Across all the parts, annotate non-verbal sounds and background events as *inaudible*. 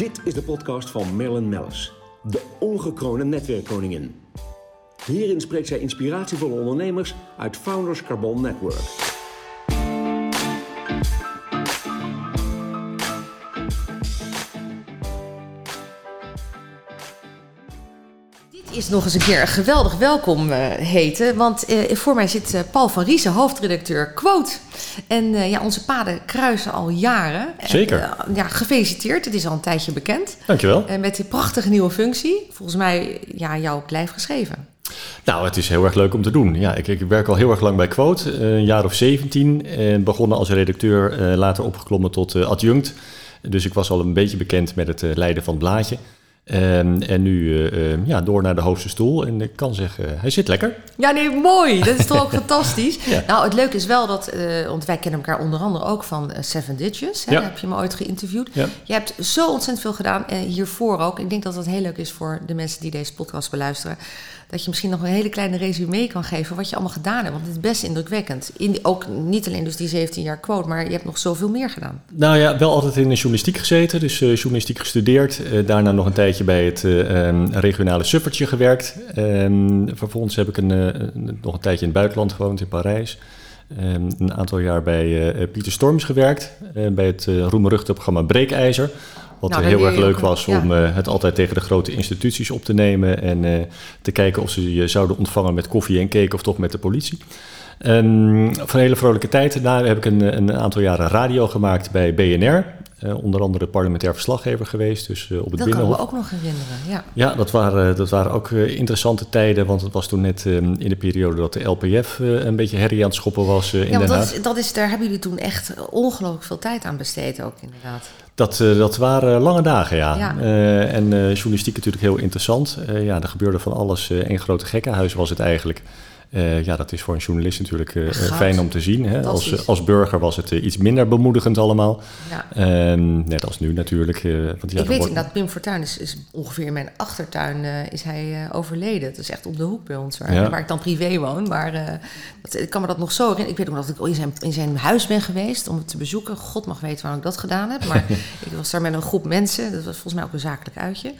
Dit is de podcast van Marilyn Mellis, de ongekroonde netwerkkoningin. Hierin spreekt zij inspiratievolle ondernemers uit Founders Carbon Network. Is nog eens een keer een geweldig welkom uh, heten. Want uh, voor mij zit uh, Paul van Riesen, hoofdredacteur Quote. En ja, onze paden kruisen al jaren. Zeker. Ja, gefeliciteerd. Het is al een tijdje bekend. Dankjewel. En met die prachtige nieuwe functie. Volgens mij ja, jou op lijf geschreven. Nou, het is heel erg leuk om te doen. Ja, ik, ik werk al heel erg lang bij Quote. een jaar of 17. En begonnen als redacteur, later opgeklommen tot adjunct. Dus ik was al een beetje bekend met het leiden van het blaadje. Um, en nu uh, uh, ja, door naar de hoogste stoel. En ik kan zeggen, hij zit lekker. Ja, nee, mooi. Dat is toch ook *laughs* fantastisch. Ja. Nou, het leuke is wel dat, uh, want wij kennen elkaar onder andere ook van Seven Ditches. Hè? Ja. Heb je me ooit geïnterviewd. Ja. Je hebt zo ontzettend veel gedaan. En hiervoor ook. Ik denk dat dat heel leuk is voor de mensen die deze podcast beluisteren. Dat je misschien nog een hele kleine resume kan geven wat je allemaal gedaan hebt. Want het is best indrukwekkend. In, ook niet alleen dus die 17 jaar quote, maar je hebt nog zoveel meer gedaan. Nou ja, wel altijd in de journalistiek gezeten. Dus journalistiek gestudeerd. daarna nog een tijdje bij het uh, um, regionale suffertje gewerkt. Um, vervolgens heb ik een, nog een tijdje in het buitenland gewoond, in Parijs. Um, een aantal jaar bij Pieter Storms gewerkt. bij het uh, roemruchte programma Breekijzer. Wat nou, heel erg leuk was ja. om het altijd tegen de grote instituties op te nemen. En te kijken of ze je zouden ontvangen met koffie en cake of toch met de politie. Um, van een hele vrolijke tijd. Daarna heb ik een, een aantal jaren radio gemaakt bij BNR. Uh, onder andere parlementair verslaggever geweest. Dus, uh, op het dat Binnenhof. kan ik me ook nog herinneren, ja. Ja, dat waren, dat waren ook uh, interessante tijden. Want het was toen net in de periode dat de LPF een beetje herrie aan het schoppen was in ja, Den dat is, dat is, daar hebben jullie toen echt ongelooflijk veel tijd aan besteed ook inderdaad. Dat, dat waren lange dagen, ja. ja. en journalistiek natuurlijk heel interessant. ja, er gebeurde van alles. Eén grote gekkenhuis was het eigenlijk. Uh, ja, dat is voor een journalist natuurlijk uh, fijn om te zien. Hè? Als, als burger was het uh, iets minder bemoedigend allemaal. Ja. net als nu natuurlijk. want, ja, ik weet wordt... dat Pim Fortuyn is, is, ongeveer in mijn achtertuin is hij overleden. Dat is echt op de hoek bij ons, waar, ja. waar ik dan privé woon. Maar dat, ik kan me dat nog zo herinneren. Ik weet ook nog dat ik in zijn, in zijn huis ben geweest om het te bezoeken. God mag weten waarom ik dat gedaan heb. Maar *laughs* ik was daar met een groep mensen. Dat was volgens mij ook een zakelijk uitje.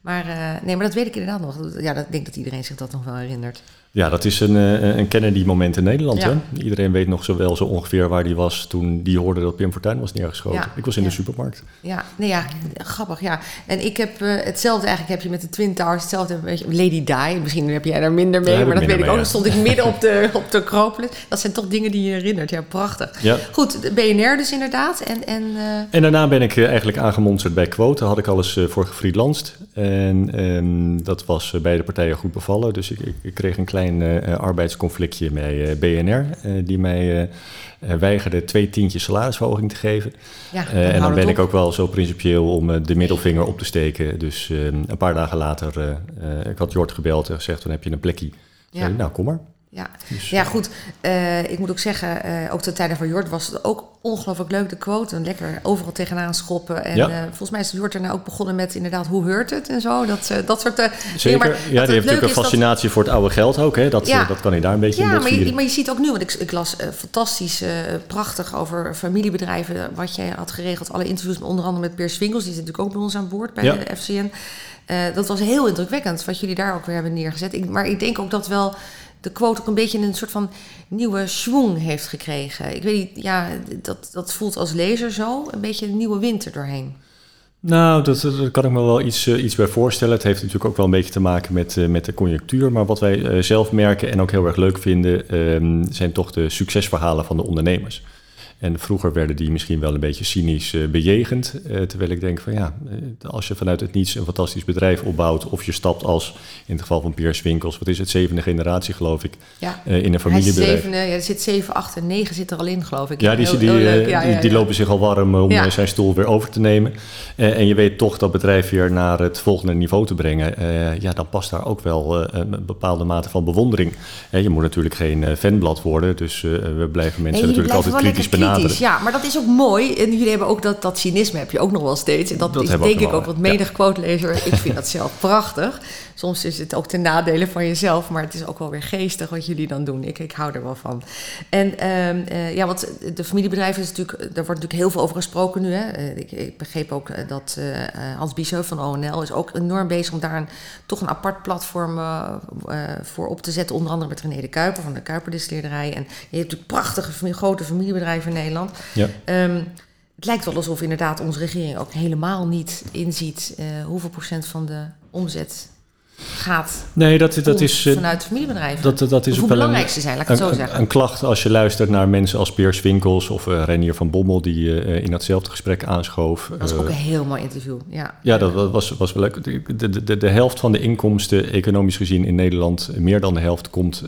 Maar nee, maar dat weet ik inderdaad nog. Ja, dat, ik denk dat iedereen zich dat nog wel herinnert. Ja, dat is een, een Kennedy-moment in Nederland. Ja. Hè? Iedereen weet nog zo wel zo ongeveer waar die was toen die hoorde dat Pim Fortuyn was neergeschoten. Ja. Ik was in ja. de supermarkt. Ja, nee, ja, grappig, ja. En ik heb uh, hetzelfde eigenlijk heb je met de Twin Towers, hetzelfde weet je, Lady Di. Misschien heb jij daar minder mee, maar dat weet ik ook. Dan stond ik midden op de, op de Acropolis. Dat zijn toch dingen die je herinnert. Ja, prachtig. Ja. Goed, BNR dus inderdaad. En, en, uh... en daarna ben ik uh, eigenlijk aangemonsterd bij Quote. Daar had ik alles voor gefreelanced. En um, dat was bij de partijen goed bevallen. Dus ik, ik, ik kreeg een klein arbeidsconflictje met BNR, die mij weigerde twee tientjes salarisverhoging te geven. Ja, dan en dan ben ik ook wel zo principieel om de middelvinger op te steken. Dus een paar dagen later, ik had Jort gebeld en gezegd, dan heb je een plekje. Ja. nou, kom maar. Ja, dus, ja goed. Uh, ik moet ook zeggen, uh, ook de tijden van Jort was het ook ongelooflijk leuk, de quote. En lekker overal tegenaan schoppen. En ja. uh, volgens mij is er nou ook begonnen met inderdaad, hoe heurt het en zo. Dat, dat soort... Zeker, maar, ja, die heeft natuurlijk een fascinatie dat, voor het oude geld ook. Hè. Dat, ja. dat kan hij daar een beetje ja, in maar je, maar je ziet ook nu, want ik, ik las fantastisch, prachtig over familiebedrijven. Wat jij had geregeld, alle interviews, onder andere met Peer Swinkels. Die zit natuurlijk ook bij ons aan boord bij de FCN. dat was heel indrukwekkend, wat jullie daar ook weer hebben neergezet. Ik, maar ik denk ook dat wel de quote ook een beetje een soort van nieuwe schwung heeft gekregen. Ik weet niet, ja, dat, dat voelt als lezer zo, een beetje een nieuwe winter doorheen. Nou, dat, kan ik me wel iets, uh, iets bij voorstellen. Het heeft natuurlijk ook wel een beetje te maken met, uh, met de conjunctuur. Maar wat wij uh, zelf merken en ook heel erg leuk vinden, ehm, zijn toch de succesverhalen van de ondernemers. En vroeger werden die misschien wel een beetje cynisch uh, bejegend. Uh, terwijl ik denk van ja, als je vanuit het niets een fantastisch bedrijf opbouwt... of je stapt als, in het geval van Piers Winkels... wat is het, zevende generatie geloof ik, ja. in een familiebedrijf. Zevende, ja, er zit 7, 8 en 9 zit er al in geloof ik. Ja, die, heel, die, heel ja, die, die lopen zich al warm om zijn stoel weer over te nemen. en je weet toch dat bedrijf weer naar het volgende niveau te brengen. ja, dan past daar ook wel een bepaalde mate van bewondering. je moet natuurlijk geen fanblad worden, dus we blijven mensen natuurlijk altijd kritisch benaderen ja, maar dat is ook mooi. En jullie hebben ook dat, dat cynisme heb je ook nog wel steeds. En dat, Dat is denk ook ik ook wel, wat menig quote-lezer. Ik vind dat zelf prachtig. Soms is het ook ten nadele van jezelf, maar het is ook wel weer geestig wat jullie dan doen. Ik, ik hou er wel van. En ehm, eh, ja, wat de familiebedrijven is natuurlijk, daar wordt natuurlijk heel veel over gesproken nu. Hè. Eh, ik, ik begreep ook eh, dat Hans Biesheuvel van ONL is ook enorm bezig om daar een, toch een apart platform voor op te zetten. Onder andere met René de Kuiper van de Kuiperdistilleerderij. En je hebt natuurlijk prachtige grote familiebedrijven in Nederland. Ja. Ehm, het lijkt wel alsof inderdaad onze regering ook helemaal niet inziet hoeveel procent van de omzet gaat Nee, dat, dat is... eh, vanuit familiebedrijven. dat, dat, is ook hoe wel een, belangrijk ze zijn, laat ik het een, zo zeggen. een klacht als je luistert naar mensen als Piers Winkels of eh Renier van Bommel... die eh, in datzelfde gesprek aanschoof. dat was ook een heel mooi interview. Ja, Ja, dat wa- was, was wel leuk. De, de, de, de helft van de inkomsten, economisch gezien in Nederland, meer dan de helft, komt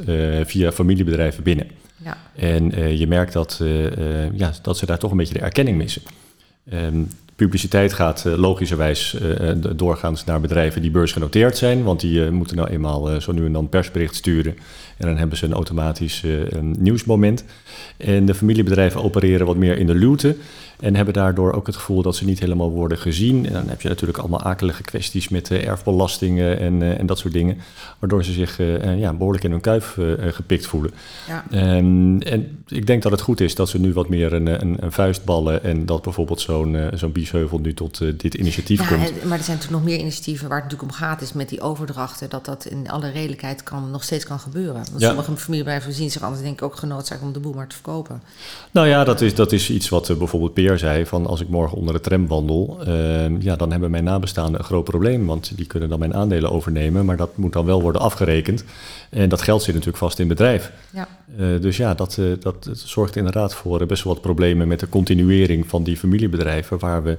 via familiebedrijven binnen. ja. En je merkt dat, ja, dat ze daar toch een beetje de erkenning missen. Ehm, publiciteit gaat eh, logischerwijs eh, eh, doorgaans naar bedrijven die beursgenoteerd zijn, want die moeten nou eenmaal zo nu en dan persbericht sturen. En dan hebben ze een automatisch een nieuwsmoment. En de familiebedrijven opereren wat meer in de luwte. En hebben daardoor ook het gevoel dat ze niet helemaal worden gezien. En dan heb je natuurlijk allemaal akelige kwesties met erfbelastingen en, en dat soort dingen. Waardoor ze zich ja, behoorlijk in hun kuif gepikt voelen. ja. Ehm, en ik denk dat het goed is dat ze nu wat meer een, een, een vuist ballen. En dat bijvoorbeeld zo'n zo'n Biesheuvel nu tot eh, dit initiatief Ja, komt. maar er zijn natuurlijk nog meer initiatieven waar het natuurlijk om gaat, is met die overdrachten, dat dat in alle redelijkheid kan, nog steeds kan gebeuren. Want Ja. sommige familiebedrijven zien zich anders denk ik ook genoodzaakt om de boel maar te verkopen. Nou ja, dat is, dat is iets wat eh, bijvoorbeeld Peer zei. Van als ik morgen onder de tram wandel, ehm, ja, dan hebben mijn nabestaanden een groot probleem. Want die kunnen dan mijn aandelen overnemen. Maar dat moet dan wel worden afgerekend. En dat geld zit natuurlijk vast in het bedrijf. Ja. Eh, dus ja, dat, dat het zorgt inderdaad voor best wel wat problemen met de continuering van die familiebedrijven. Waar we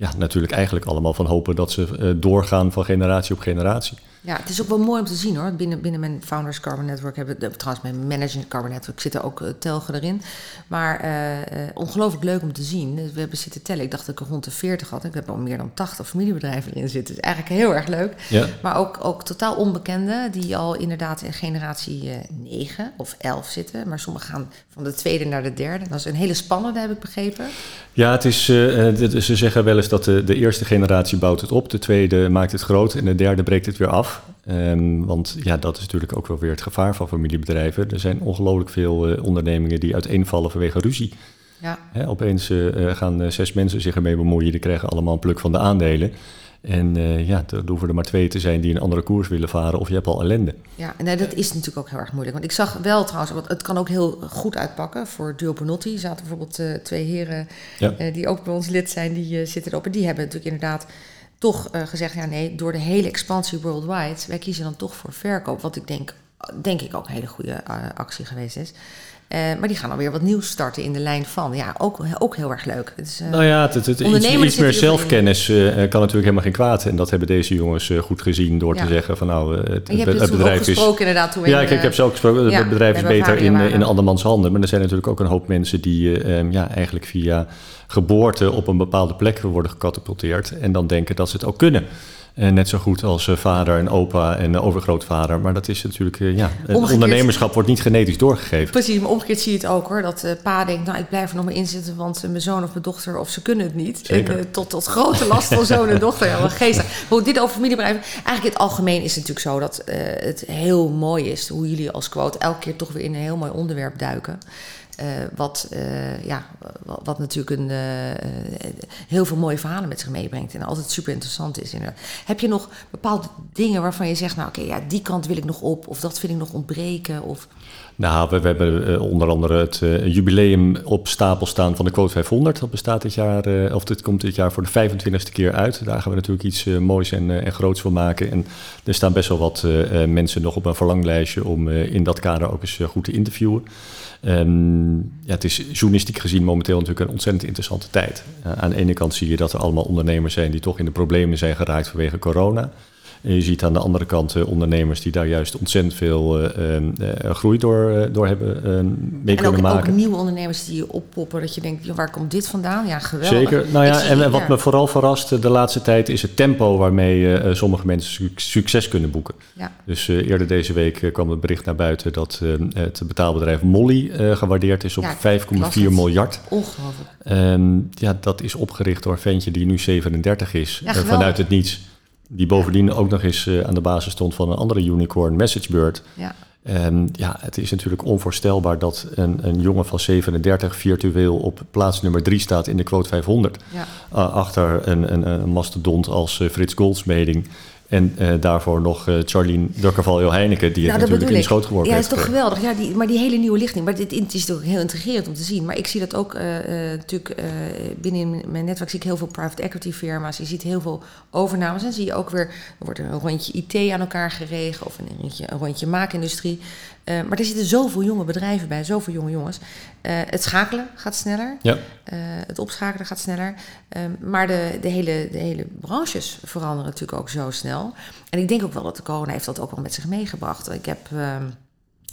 ja, natuurlijk eigenlijk allemaal van hopen dat ze eh, doorgaan van generatie op generatie. Ja, het is ook wel mooi om te zien hoor. Binnen, binnen mijn Founders Carbon Network hebben we, trouwens mijn Managing Carbon Network zit er ook uh, telgen erin. Maar uh, uh, ongelooflijk leuk om te zien. We hebben zitten tellen. Ik dacht dat ik er rond de 40 had. Ik heb al meer dan 80 familiebedrijven erin zitten. Dus eigenlijk heel erg leuk. Ja. Maar ook, ook totaal onbekende, die al inderdaad in generatie uh, 9 of 11 zitten. Maar sommigen gaan van de tweede naar de derde. Dat is een hele spannende, heb ik begrepen. Ja, het is, uh, ze zeggen wel eens dat de, de, eerste generatie bouwt het op, de tweede maakt het groot en de derde breekt het weer af. Um, want ja, dat is natuurlijk ook wel weer het gevaar van familiebedrijven. Er zijn ongelooflijk veel uh, ondernemingen die uiteenvallen vanwege ruzie. Ja. He, opeens uh, gaan zes mensen zich ermee bemoeien, die krijgen allemaal een pluk van de aandelen. En uh, ja, er hoeven er maar twee te zijn die een andere koers willen varen of je hebt al ellende. Ja, en dat is natuurlijk ook heel erg moeilijk. Want ik zag wel trouwens, want het kan ook heel goed uitpakken. Voor Duo Penotti zaten bijvoorbeeld uh, twee heren ja. uh, die ook bij ons lid zijn, die zitten erop. En die hebben natuurlijk inderdaad toch gezegd, ja nee, door de hele expansie worldwide, wij kiezen dan toch voor verkoop. Wat ik denk, denk ik ook een hele goede actie geweest is. Uh, maar die gaan alweer wat nieuws starten in de lijn van. Ja, ook, ook heel erg leuk. Het is, uh, nou ja, het, het, het iets, iets meer zelfkennis uh, kan natuurlijk helemaal geen kwaad. En dat hebben deze jongens goed gezien door ja. te zeggen van nou, het, het, het bedrijf is... inderdaad toen Ja, ik, ik heb ze ook gesproken. Ja, het bedrijf is beter in, in andermans handen. Maar er zijn natuurlijk ook een hoop mensen die um, ja, eigenlijk via geboorte op een bepaalde plek worden gecatapulteerd. En dan denken dat ze het ook kunnen. En net zo goed als uh, vader en opa en uh, overgrootvader. Maar dat is natuurlijk, ja, omgekeerd, ondernemerschap wordt niet genetisch doorgegeven. Precies, maar omgekeerd zie je het ook hoor. Dat pa denkt, nou ik blijf er nog maar in zitten, want mijn zoon of mijn dochter, of ze kunnen het niet. Zeker. En tot, tot grote last van zoon en dochter. Ja, geestig. Maar dit over familiebedrijven. Eigenlijk in het algemeen is het natuurlijk zo dat het heel mooi is hoe jullie als quote elke keer toch weer in een heel mooi onderwerp duiken. Uh, wat, uh, ja, wat, natuurlijk een, uh, heel veel mooie verhalen met zich meebrengt. En altijd super interessant is. Inderdaad. Heb je nog bepaalde dingen waarvan je zegt, nou oké, ja, die kant wil ik nog op. Of dat vind ik nog ontbreken. Of... Nou, we, we hebben onder andere het jubileum op stapel staan van de Quote 500. Dat bestaat dit jaar, of dit komt dit jaar voor de 25e keer uit. Daar gaan we natuurlijk iets moois en, en groots van maken. En er staan best wel wat mensen nog op een verlanglijstje om in dat kader ook eens goed te interviewen. Um, ja, het is journalistiek gezien momenteel natuurlijk een ontzettend interessante tijd. Uh, aan de ene kant zie je dat er allemaal ondernemers zijn die toch in de problemen zijn geraakt vanwege corona. En je ziet aan de andere kant uh, ondernemers die daar juist ontzettend veel groei door, door hebben mee en kunnen ook, maken. ook nieuwe ondernemers die oppoppen, dat je denkt, waar komt dit vandaan? Ja, geweldig. Zeker. Nou ja, en wat me vooral verrast de laatste tijd is het tempo waarmee sommige mensen succes kunnen boeken. Ja. Dus eerder deze week kwam het bericht naar buiten dat het betaalbedrijf Molly gewaardeerd is op Ja, 5,4 miljard. Ongelooflijk. En ja, dat is opgericht door een ventje die nu 37 is. Ja, eh, vanuit het niets. Die bovendien ook nog eens eh, aan de basis stond van een andere unicorn, MessageBird. Ja. En ja, het is natuurlijk onvoorstelbaar dat een, een jongen van 37 virtueel op plaats nummer 3 staat in de quote 500. Ja. Uh, achter een, een, een mastodont als uh, Frits Goldsmeding. En uh, daarvoor nog uh, Charlene de Carvalho Heineken, die Nou, het natuurlijk in de schoot geworpen Ja, het is heeft toch geweldig. Ja, die, maar die hele nieuwe lichting. Maar dit, het is toch heel intrigerend om te zien. Maar ik zie dat ook uh, natuurlijk binnen mijn netwerk zie ik heel veel private equity firma's. Je ziet heel veel overnames. En zie je ook weer, er wordt een rondje IT aan elkaar geregen of een rondje, een rondje maakindustrie. Uh, maar er zitten zoveel jonge bedrijven bij, zoveel jonge jongens. Uh, het schakelen gaat sneller. Ja. Uh, het opschakelen gaat sneller. Um, maar de, de, hele, de hele branches veranderen natuurlijk ook zo snel. En ik denk ook wel dat de corona heeft dat ook wel met zich meegebracht. Ik heb...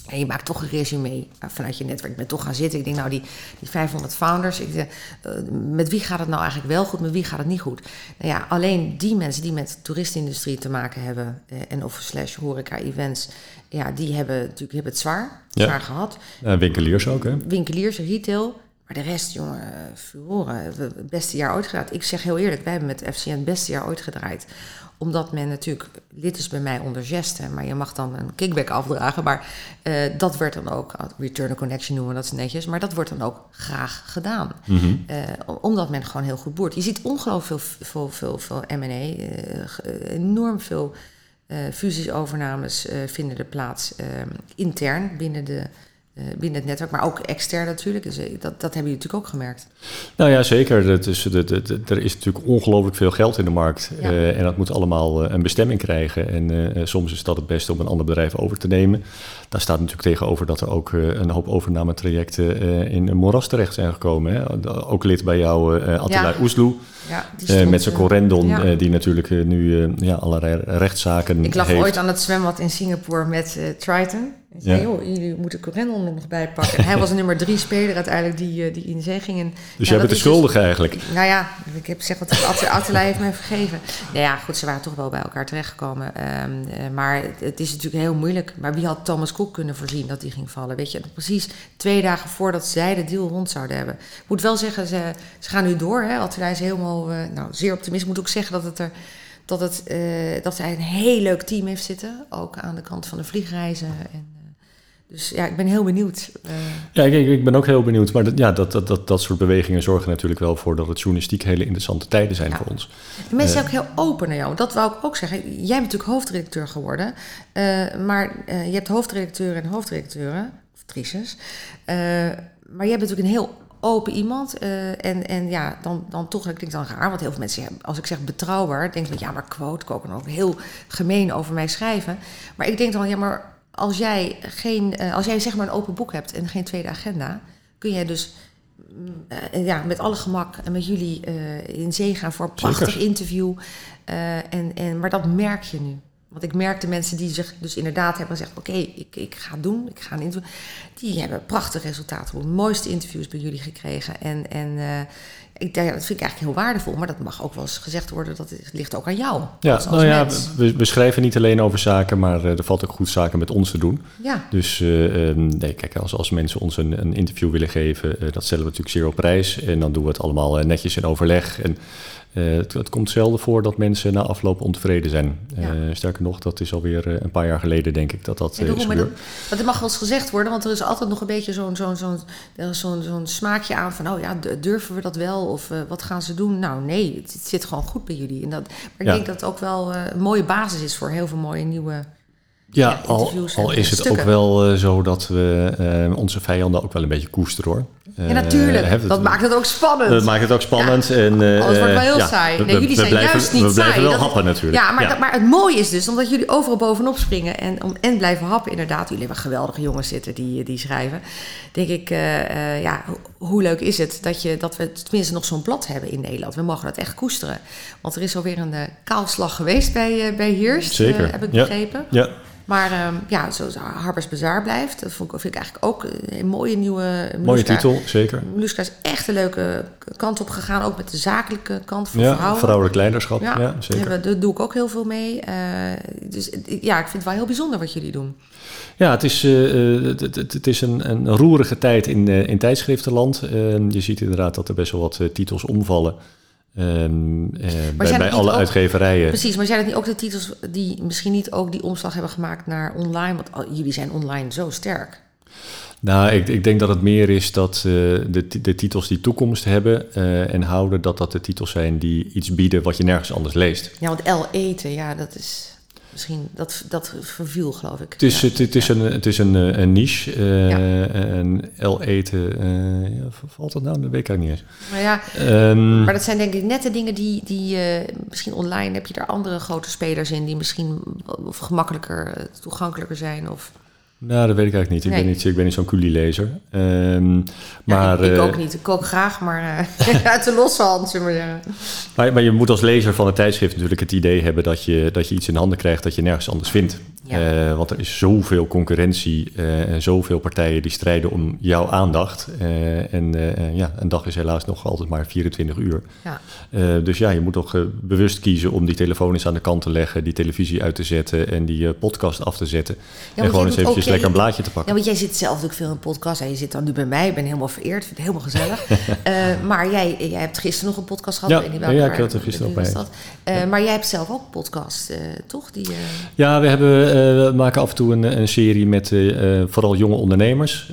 En je maakt toch een resume vanuit je netwerk. Ik ben toch gaan zitten. Ik denk, nou, die, die 500 founders, ik, uh, met wie gaat het nou eigenlijk wel goed, met wie gaat het niet goed? Nou ja, alleen die mensen die met de toeristenindustrie te maken hebben, uh, en of slash horeca events, ja, die hebben natuurlijk hebben het zwaar, Ja. zwaar gehad. Uh, winkeliers ook, hè? Winkeliers, retail. Maar de rest, jongen, furoren. Het beste jaar ooit gedraaid. Ik zeg heel eerlijk, wij hebben met FCN het beste jaar ooit gedraaid omdat men natuurlijk lid is bij mij onder gesten, maar je mag dan een kickback afdragen. Maar uh, dat werd dan ook, return of connection noemen we dat netjes, maar dat wordt dan ook graag gedaan. Mm -hmm. uh, omdat men gewoon heel goed boert. Je ziet ongelooflijk veel, veel, veel, veel M&A, uh, enorm veel fusies, overnames vinden er plaats intern binnen de binnen het netwerk, maar ook extern natuurlijk. Dus dat, dat hebben jullie natuurlijk ook gemerkt. Nou ja, zeker. Dat is, dat, dat, er is natuurlijk ongelooflijk veel geld in de markt. Ja. Uh, en dat moet allemaal een bestemming krijgen. En uh, soms is dat het beste om een ander bedrijf over te nemen. Daar staat natuurlijk tegenover dat er ook een hoop overnametrajecten in een moeras terecht zijn gekomen. Hè? Ook lid bij jou, Attila Ja. Oesloe. Ja, stond, met zijn eh, correndon, ja. die natuurlijk nu ja, allerlei rechtszaken Ik lag heeft. ooit aan het zwembad in Singapore met Triton. Zei, Ja. joh, jullie moeten Corendon er nog bij pakken. En hij was nummer drie speler uiteindelijk die, uh, die in zee ging. En, Dus jij bent de is schuldige eigenlijk. Dus, nou ja, ik heb gezegd wat Attila heeft mij vergeven. Nou ja, goed, ze waren toch wel bij elkaar terechtgekomen. Ehm, eh, maar het, is natuurlijk heel moeilijk. Maar wie had Thomas Cook kunnen voorzien dat hij ging vallen? Weet je, precies twee dagen voordat zij de deal rond zouden hebben. Ik moet wel zeggen, ze, ze gaan nu door. Hè? Attila is helemaal, eh, nou, zeer optimistisch. Ik moet ook zeggen dat het er dat, het, eh, dat hij een heel leuk team heeft zitten. Ook aan de kant van de vliegreizen. En, eh, dus ja, ik ben heel benieuwd. Eh, Ja, ik, ik ben ook heel benieuwd. Maar dat, ja, dat, dat, dat, dat soort bewegingen zorgen natuurlijk wel voor dat het journalistiek hele interessante tijden zijn Ja. voor ons. de mensen zijn Eh. ook heel open naar jou. Dat wou ik ook zeggen. Jij bent natuurlijk hoofdredacteur geworden. eh, maar je hebt hoofdredacteuren en hoofdredacteuren. Of trices. Maar jij bent natuurlijk een heel open iemand. en, en ja, dan, dan toch, dat klinkt dan raar. Want heel veel mensen, als ik zeg betrouwbaar, denken van ja, maar quote, koken ook heel gemeen over mij schrijven. Maar ik denk dan, ja, maar als jij geen, eh, als jij zeg maar een open boek hebt en geen tweede agenda, kun jij dus mm, eh, ja, met alle gemak en met jullie eh, in zee gaan voor een prachtig Zeker. interview. En, en, maar dat merk je nu. Want ik merk de mensen die zich dus inderdaad hebben gezegd: Oké, ik, ik ga het doen, ik ga een interview. Die hebben prachtige resultaten, de mooiste interviews bij jullie gekregen. En, en eh, ik, ja, dat vind ik eigenlijk heel waardevol. Maar dat mag ook wel eens gezegd worden: dat het ligt ook aan jou. Ja, als, als nou ja, we, we schrijven niet alleen over zaken, maar eh, er valt ook goed zaken met ons te doen. Ja, Dus eh, ehm, nee, kijk, als, als mensen ons een, een interview willen geven, dat stellen we natuurlijk zeer op prijs. En dan doen we het allemaal netjes in overleg. En eh, het, het komt zelden voor dat mensen na afloop ontevreden zijn. Ja. Eh, sterker nog, dat is alweer eh, een paar jaar geleden, denk ik, dat dat is maar gebeurd. dat, mag wel eens gezegd worden, want er is altijd nog een beetje zo'n zo'n zo'n zo'n zo'n smaakje aan van, oh ja, durven we dat wel? Of wat gaan ze doen? Nou, nee, het, het zit gewoon goed bij jullie. En dat, maar ik Ja. denk dat het ook wel een mooie basis is voor heel veel mooie nieuwe. Ja, ja, al, interviews en al is het stukken. ook wel zo dat we onze vijanden ook wel een beetje koesteren hoor. Ja, natuurlijk. dat maakt het ook spannend. Dat maakt het ook spannend. En, uh, wordt wel heel saai. Nee, jullie zijn blijven, juist niet we saai. We blijven wel happen natuurlijk. Ja, maar, maar het mooie is dus, omdat jullie overal bovenop springen en, om, en blijven happen inderdaad. Jullie hebben geweldige jongens zitten die, die schrijven. Denk ik, ja, hoe leuk is het dat, je, dat we tenminste nog zo'n blad hebben in Nederland. We mogen dat echt koesteren. Want er is alweer een kaalslag geweest bij, bij Heerst, Zeker. heb ik begrepen. Ja. Maar uh, ja, zoals Harbers Bazaar blijft, dat vond ik, vind ik eigenlijk ook een mooie nieuwe... Mooie titel, zeker. Luska is echt een leuke kant op gegaan, ook met de zakelijke kant voor ja, vrouwen. vrouwelijk leiderschap, ja, ja zeker. Daar doe ik ook heel veel mee. Uh, dus ja, ik vind het wel heel bijzonder wat jullie doen. Ja, het is, uh, het, het, het, is een, een roerige tijd in, in tijdschriftenland. je ziet inderdaad dat er best wel wat titels omvallen. Um, uh, bij, bij alle ook, uitgeverijen. Precies, maar zijn het niet ook de titels die misschien niet ook die omslag hebben gemaakt naar online? Want jullie zijn online zo sterk. Nou, ik, ik denk dat het meer is dat uh, de, de titels die toekomst hebben uh, en houden, dat dat de titels zijn die iets bieden wat je nergens anders leest. Ja, want L eten, ja, dat is misschien, dat, dat verviel, geloof ik. Het is, ja. het, het, is, ja. een, het is een, een niche. Uh, ja. En L-eten, uh, ja, valt dat nou? Dat weet ik eigenlijk niet eens. Maar, ja, um, maar dat zijn denk ik net de dingen die, die misschien online heb je er andere grote spelers in... die misschien of gemakkelijker, toegankelijker zijn of... Nou, dat weet ik eigenlijk niet. Ik Nee. ben niet, ik ben niet zo'n culielezer. Um, maar, ja, ik, ik ook niet. Ik kook graag, maar uh, *laughs* uit de losse hand, zullen maar. Maar, maar, je moet als lezer van het tijdschrift natuurlijk het idee hebben dat je, dat je iets in handen krijgt dat je nergens anders vindt. Ja. Uh, want er is zoveel concurrentie uh, en zoveel partijen die strijden om jouw aandacht. Uh, en ja, een dag is helaas nog altijd maar 24 uur. Ja. dus ja, je moet toch bewust kiezen om die telefoon eens aan de kant te leggen, die televisie uit te zetten en die podcast af te zetten. Ja, en gewoon eens eventjes lekker een blaadje te pakken. Ja, want jij zit zelf natuurlijk veel in podcast en je zit dan nu bij mij. Ik ben helemaal vereerd, vind het helemaal gezellig. *laughs* maar jij, jij hebt gisteren nog een podcast gehad. Ja, weet ja, ik had er gisteren nog bij. Maar jij hebt zelf ook een podcast, toch? Die, ja, we hebben we maken af en toe een, een serie met uh, vooral jonge ondernemers.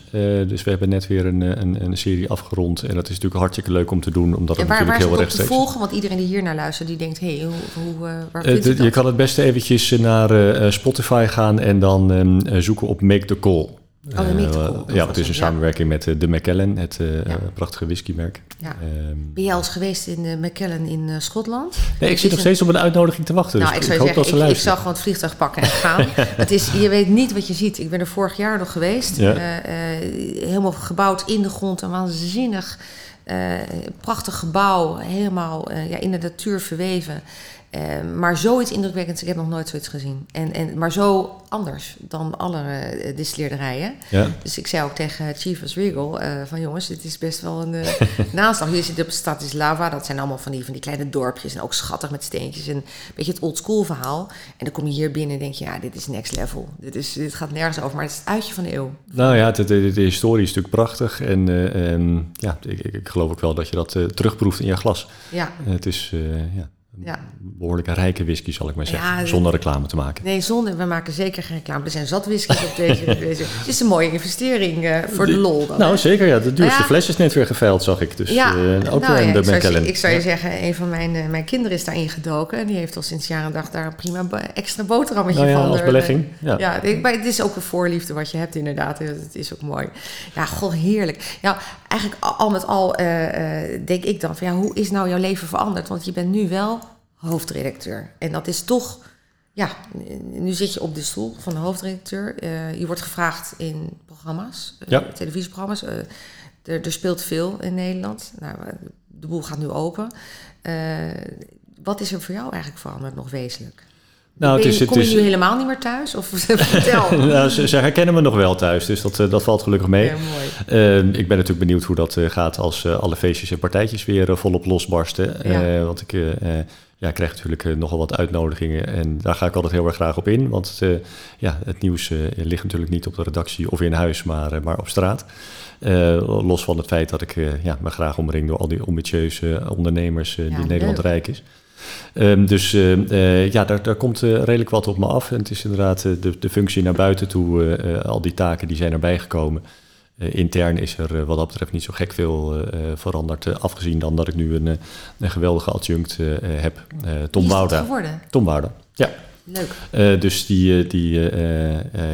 Dus we hebben net weer een, een, een, serie afgerond. En dat is natuurlijk hartstikke leuk om te doen, omdat het waar, natuurlijk waar heel is rechtstreeks te volgen? Want iedereen die hier naar luistert, die denkt... hé, hey, hoe, hoe, waar vind je dat? kan het beste eventjes naar Spotify gaan en dan um, zoeken op Make the Call. Oh, Call. Uh, ja, het is een samenwerking met uh, de Macallan, het uh, Ja. prachtige whiskymerk. Ja. Um, Ben jij al eens geweest in de Macallan in eh, Schotland? nee, ik zit nog steeds op een uitnodiging te wachten. Nou, dus ik zou hoop dat ze ik, ik zou gewoon het vliegtuig pakken en gaan. *laughs* het is, je weet niet wat je ziet. Ik ben er vorig jaar nog geweest. Ja. Eh, eh, helemaal gebouwd in de grond. Een waanzinnig eh, prachtig gebouw. Helemaal eh, ja, in de natuur verweven. Eh, maar zoiets indrukwekkends, ik heb nog nooit zoiets gezien. En, en, maar zo anders dan alle uh, distilleerderijen. Ja. Dus ik zei ook tegen Chief Regal uh, van jongens, dit is best wel een uh, *laughs* naslag. Hier zit op Statislava, dat zijn allemaal van die, van die kleine dorpjes en ook schattig met steentjes en een beetje het old school verhaal. En dan kom je hier binnen en denk je, ja, dit is next level. Dit, is, dit gaat nergens over, maar het is het uitje van de eeuw. Nou ja, de, de, de historie is natuurlijk prachtig en um, ja, ik, ik, geloof ook wel dat je dat terugproeft in je glas. Ja. het is, ja, ja. behoorlijke rijke whisky, zal ik maar zeggen. Ja, zonder reclame te maken. Nee, zonder. We maken zeker geen reclame. Er zijn zat whiskies op deze. *laughs* deze. Het is een mooie investering uh, voor de lol. Dan, nou, hè? zeker. Ja, de duurste Nou ja. fles is net weer geveild, zag ik. Dus ja, uh, ook nou, weer ja, de ik, zou, Macallan. ik zou je zeggen, een van mijn, uh, mijn kinderen is daarin gedoken. En die heeft al sinds jaar en dag daar een prima extra boterhammetje Nou ja, van. als er- belegging. Ja. Ja, ik- maar het is ook een voorliefde wat je hebt inderdaad. Het is ook mooi. Ja, goh, heerlijk. Ja, eigenlijk al, met al eh, eh, denk ik dan van ja, hoe is nou jouw leven veranderd? Want je bent nu wel hoofdredacteur. En dat is toch, ja, nu zit je op de stoel van de hoofdredacteur. Eh, je wordt gevraagd in programma's, eh, Ja. televisieprogramma's. Eh, er, er speelt veel in Nederland. Nou, de boel gaat nu open. Wat is er voor jou eigenlijk veranderd nog wezenlijk? Nou, het is, het kom je nu helemaal niet meer thuis? Of *laughs* vertel. *laughs* nou, ze, ze herkennen me nog wel thuis, dus dat, eh, dat valt gelukkig mee. Ja, mooi. Eh, ik ben natuurlijk benieuwd hoe dat eh, gaat als alle feestjes en partijtjes weer volop losbarsten. Ja. Want ik ja, krijg natuurlijk nogal wat uitnodigingen en daar ga ik altijd heel erg graag op in. Want ja, het nieuws ligt natuurlijk niet op de redactie of in huis, maar, maar op straat. Los van het feit dat ik ja, me graag omring door al die ambitieuze ondernemers Ja, die Nederland leuk. rijk is. Ehm, dus eh, eh, ja, daar, daar komt eh, redelijk wat op me af. En het is inderdaad eh, de, de functie naar buiten toe, al die taken die zijn erbij gekomen. Intern is er wat dat betreft niet zo gek veel veranderd. afgezien dan dat ik nu een, een geweldige adjunct heb. Tom Wouda. Tom Wouda, ja. Leuk. Dus die, die,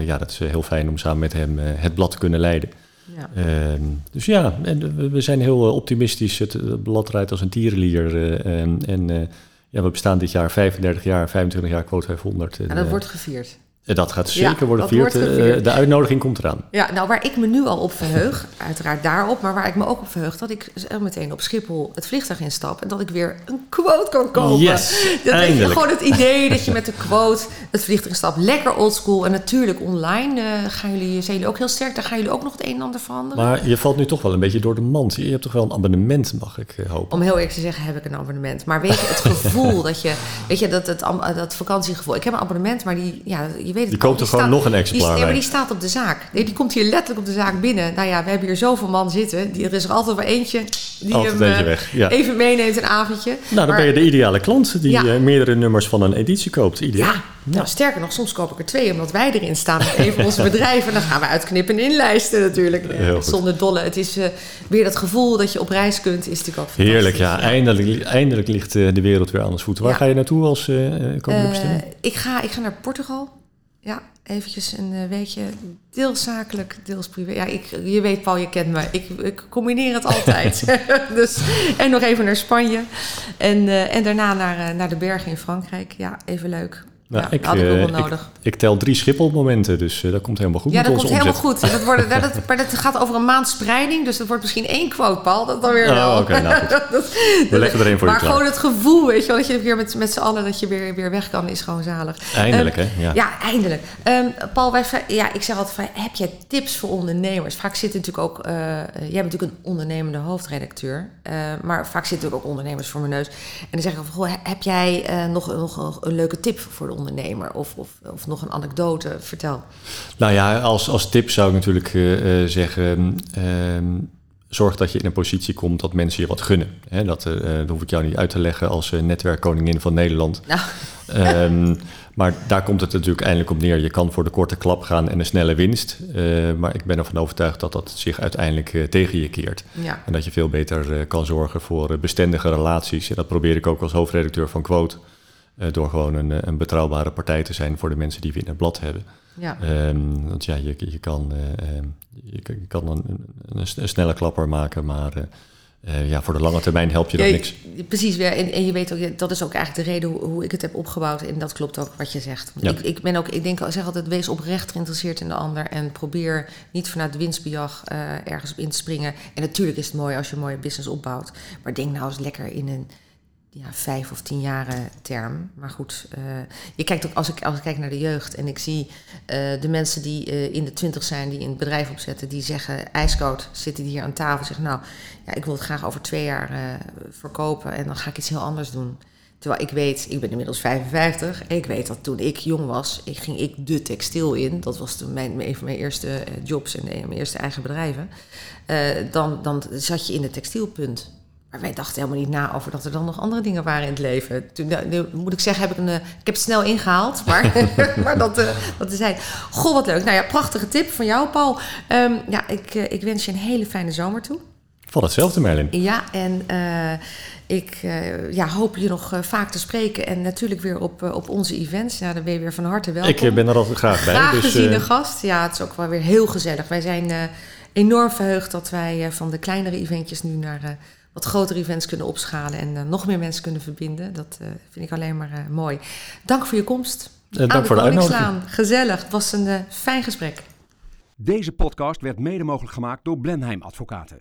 ja, dat is heel fijn om samen met hem het blad te kunnen leiden. Ja. Ehm, dus ja, en we zijn heel optimistisch. Het blad rijdt als een tierenlier. en, en ja, we bestaan dit jaar 35 jaar, 25 jaar Quote 500. En, dat wordt gevierd. Dat gaat zeker worden gevierd. Eh, de uitnodiging komt eraan. Ja, nou waar ik me nu al op verheug, *laughs* uiteraard daarop, maar waar ik me ook op verheug, dat ik meteen op Schiphol het vliegtuig instap en dat ik weer een quote kan kopen. Yes, *laughs* dat eindelijk. gewoon het idee dat je *laughs* met de quote het vliegtuig instapt, lekker oldschool en natuurlijk online uh, gaan jullie, zijn jullie ook heel sterk, daar gaan jullie ook nog het een en ander veranderen. Maar je valt nu toch wel een beetje door de mand. Je hebt toch wel een abonnement, mag ik hopen. Om heel eerlijk te zeggen heb ik een abonnement, maar weet je het gevoel dat je, weet je dat het dat vakantiegevoel. Ik heb een abonnement, maar die, ja, je weet het. Die koopt er gewoon nog een exemplaar die, nee, maar die staat op de zaak. Nee, die komt hier letterlijk op de zaak binnen. Nou ja, we hebben hier zoveel man zitten. Die, er is er altijd maar eentje die altijd hem eentje weg. Ja. even meeneemt een avondje. Nou, dan ben je de ideale klant die ja. meerdere nummers van een editie koopt. Ideaal. Ja, nou, sterker nog, soms koop ik er twee omdat wij erin staan met een van onze *laughs* bedrijven. Dan gaan we uitknippen en inlijsten natuurlijk. Zonder dolle. Het is uh, weer dat gevoel dat je op reis kunt, is natuurlijk ook Heerlijk, ja. Eindelijk, eindelijk ligt uh, de wereld weer aan ons voeten. Waar ga je naartoe als uh, komende bestemming? ik, ga, ik ga naar Portugal. Ja, eventjes een uh, weekje deels zakelijk, deels privé. Ja, ik, je weet Paul, je kent me. Ik, ik combineer het altijd. *laughs* *laughs* dus, en nog even naar Spanje. En, uh, en daarna naar, uh, naar de bergen in Frankrijk. Ja, even leuk. Nou, ja, ik, had ik wel uh, nodig. Ik, ik, tel drie Schiphol-momenten, dus uh, dat komt helemaal goed. Ja, dat komt helemaal goed. Dat, worden, *laughs* dat, maar dat gaat over een maand spreiding, dus dat wordt misschien één quote, Paul. Dat dan weer oh, okay, nou *laughs* dat, We leggen er één voor maar je Maar gewoon het gevoel, weet je wel, dat je weer met, met z'n allen dat je weer, weer weg kan, is gewoon zalig. Eindelijk, um, hè? Ja, ja eindelijk. Um, Paul, wij, ja, ik zeg altijd van, heb jij tips voor ondernemers? Vaak zit natuurlijk ook, uh, jij bent natuurlijk een ondernemende hoofdredacteur, maar vaak zitten er ook ondernemers voor mijn neus. En dan zeg ik van, goh, heb jij nog, nog een leuke tip voor de ondernemer? Of of, of nog een anekdote? Vertel. Nou ja, als, als tip zou ik natuurlijk uh, zeggen. Uh, zorg dat je in een positie komt dat mensen je wat gunnen. Hè, dat, uh, dat hoef ik jou niet uit te leggen als netwerkkoningin van Nederland. Nou. Um, maar daar komt het natuurlijk eindelijk op neer. Je kan voor de korte klap gaan en een snelle winst. Uh, maar ik ben ervan overtuigd dat dat zich uiteindelijk tegen je keert. Ja. En dat je veel beter kan zorgen voor bestendige relaties. En dat probeer ik ook als hoofdredacteur van Quote. Eh, door gewoon een, eh, een, betrouwbare partij te zijn voor de mensen die we in het blad hebben. Ja. Um, want ja, je, je, kan, uh, je, kan een, een, snelle klapper maken, maar uh, ja, voor de lange termijn help je dat niks. Precies, en, en je weet ook, dat is ook eigenlijk de reden hoe, hoe, ik het heb opgebouwd. En dat klopt ook wat je zegt. Ja. Ik, ik ben ook, ik denk, zeg altijd, wees oprecht geïnteresseerd in de ander. En probeer niet vanuit winstbejag uh, ergens op in te springen. En natuurlijk is het mooi als je een mooie business opbouwt. Maar denk nou eens lekker in een ja, vijf of tien jaren term. Maar goed, uh, je kijkt ook als ik, als ik kijk naar de jeugd en ik zie uh, de mensen die uh, in de twintig zijn, die in bedrijf opzetten, die zeggen ijskoud, zitten die hier aan tafel, zeggen nou, ja, ik wil het graag over twee jaar verkopen en dan ga ik iets heel anders doen. Terwijl ik weet, ik ben inmiddels 55, en ik weet dat toen ik jong was, ik ging ik de textiel in. Dat was toen mijn, een van mijn eerste jobs en mijn eerste eigen bedrijven. dan, dan zat je in de textielpunt. Maar wij dachten helemaal niet na over dat er dan nog andere dingen waren in het leven. Toen nu, moet ik zeggen, heb ik, een, eh, ik heb het snel ingehaald. Maar, *laughs* maar dat, uh, dat zijn. Goh, wat leuk. Nou ja, prachtige tip van jou, Paul. Um, ja, ik, uh, ik wens je een hele fijne zomer toe. Van hetzelfde, Merlin. Ja, en uh, ik uh, ja, hoop je nog uh, vaak te spreken. En natuurlijk weer op, op onze events. Ja, dan ben je weer van harte welkom. Ik ben er altijd graag bij. Graag dus, geziene gast. Ja, het is ook wel weer heel gezellig. Wij zijn enorm verheugd dat wij van de kleinere eventjes nu naar wat grotere events kunnen opschalen en uh, nog meer mensen kunnen verbinden. Dat uh, vind ik alleen maar uh, mooi. Dank voor je komst. dank de voor de uitnodiging. Gezellig. Het was een fijn gesprek. Deze podcast werd mede mogelijk gemaakt door Blenheim Advocaten.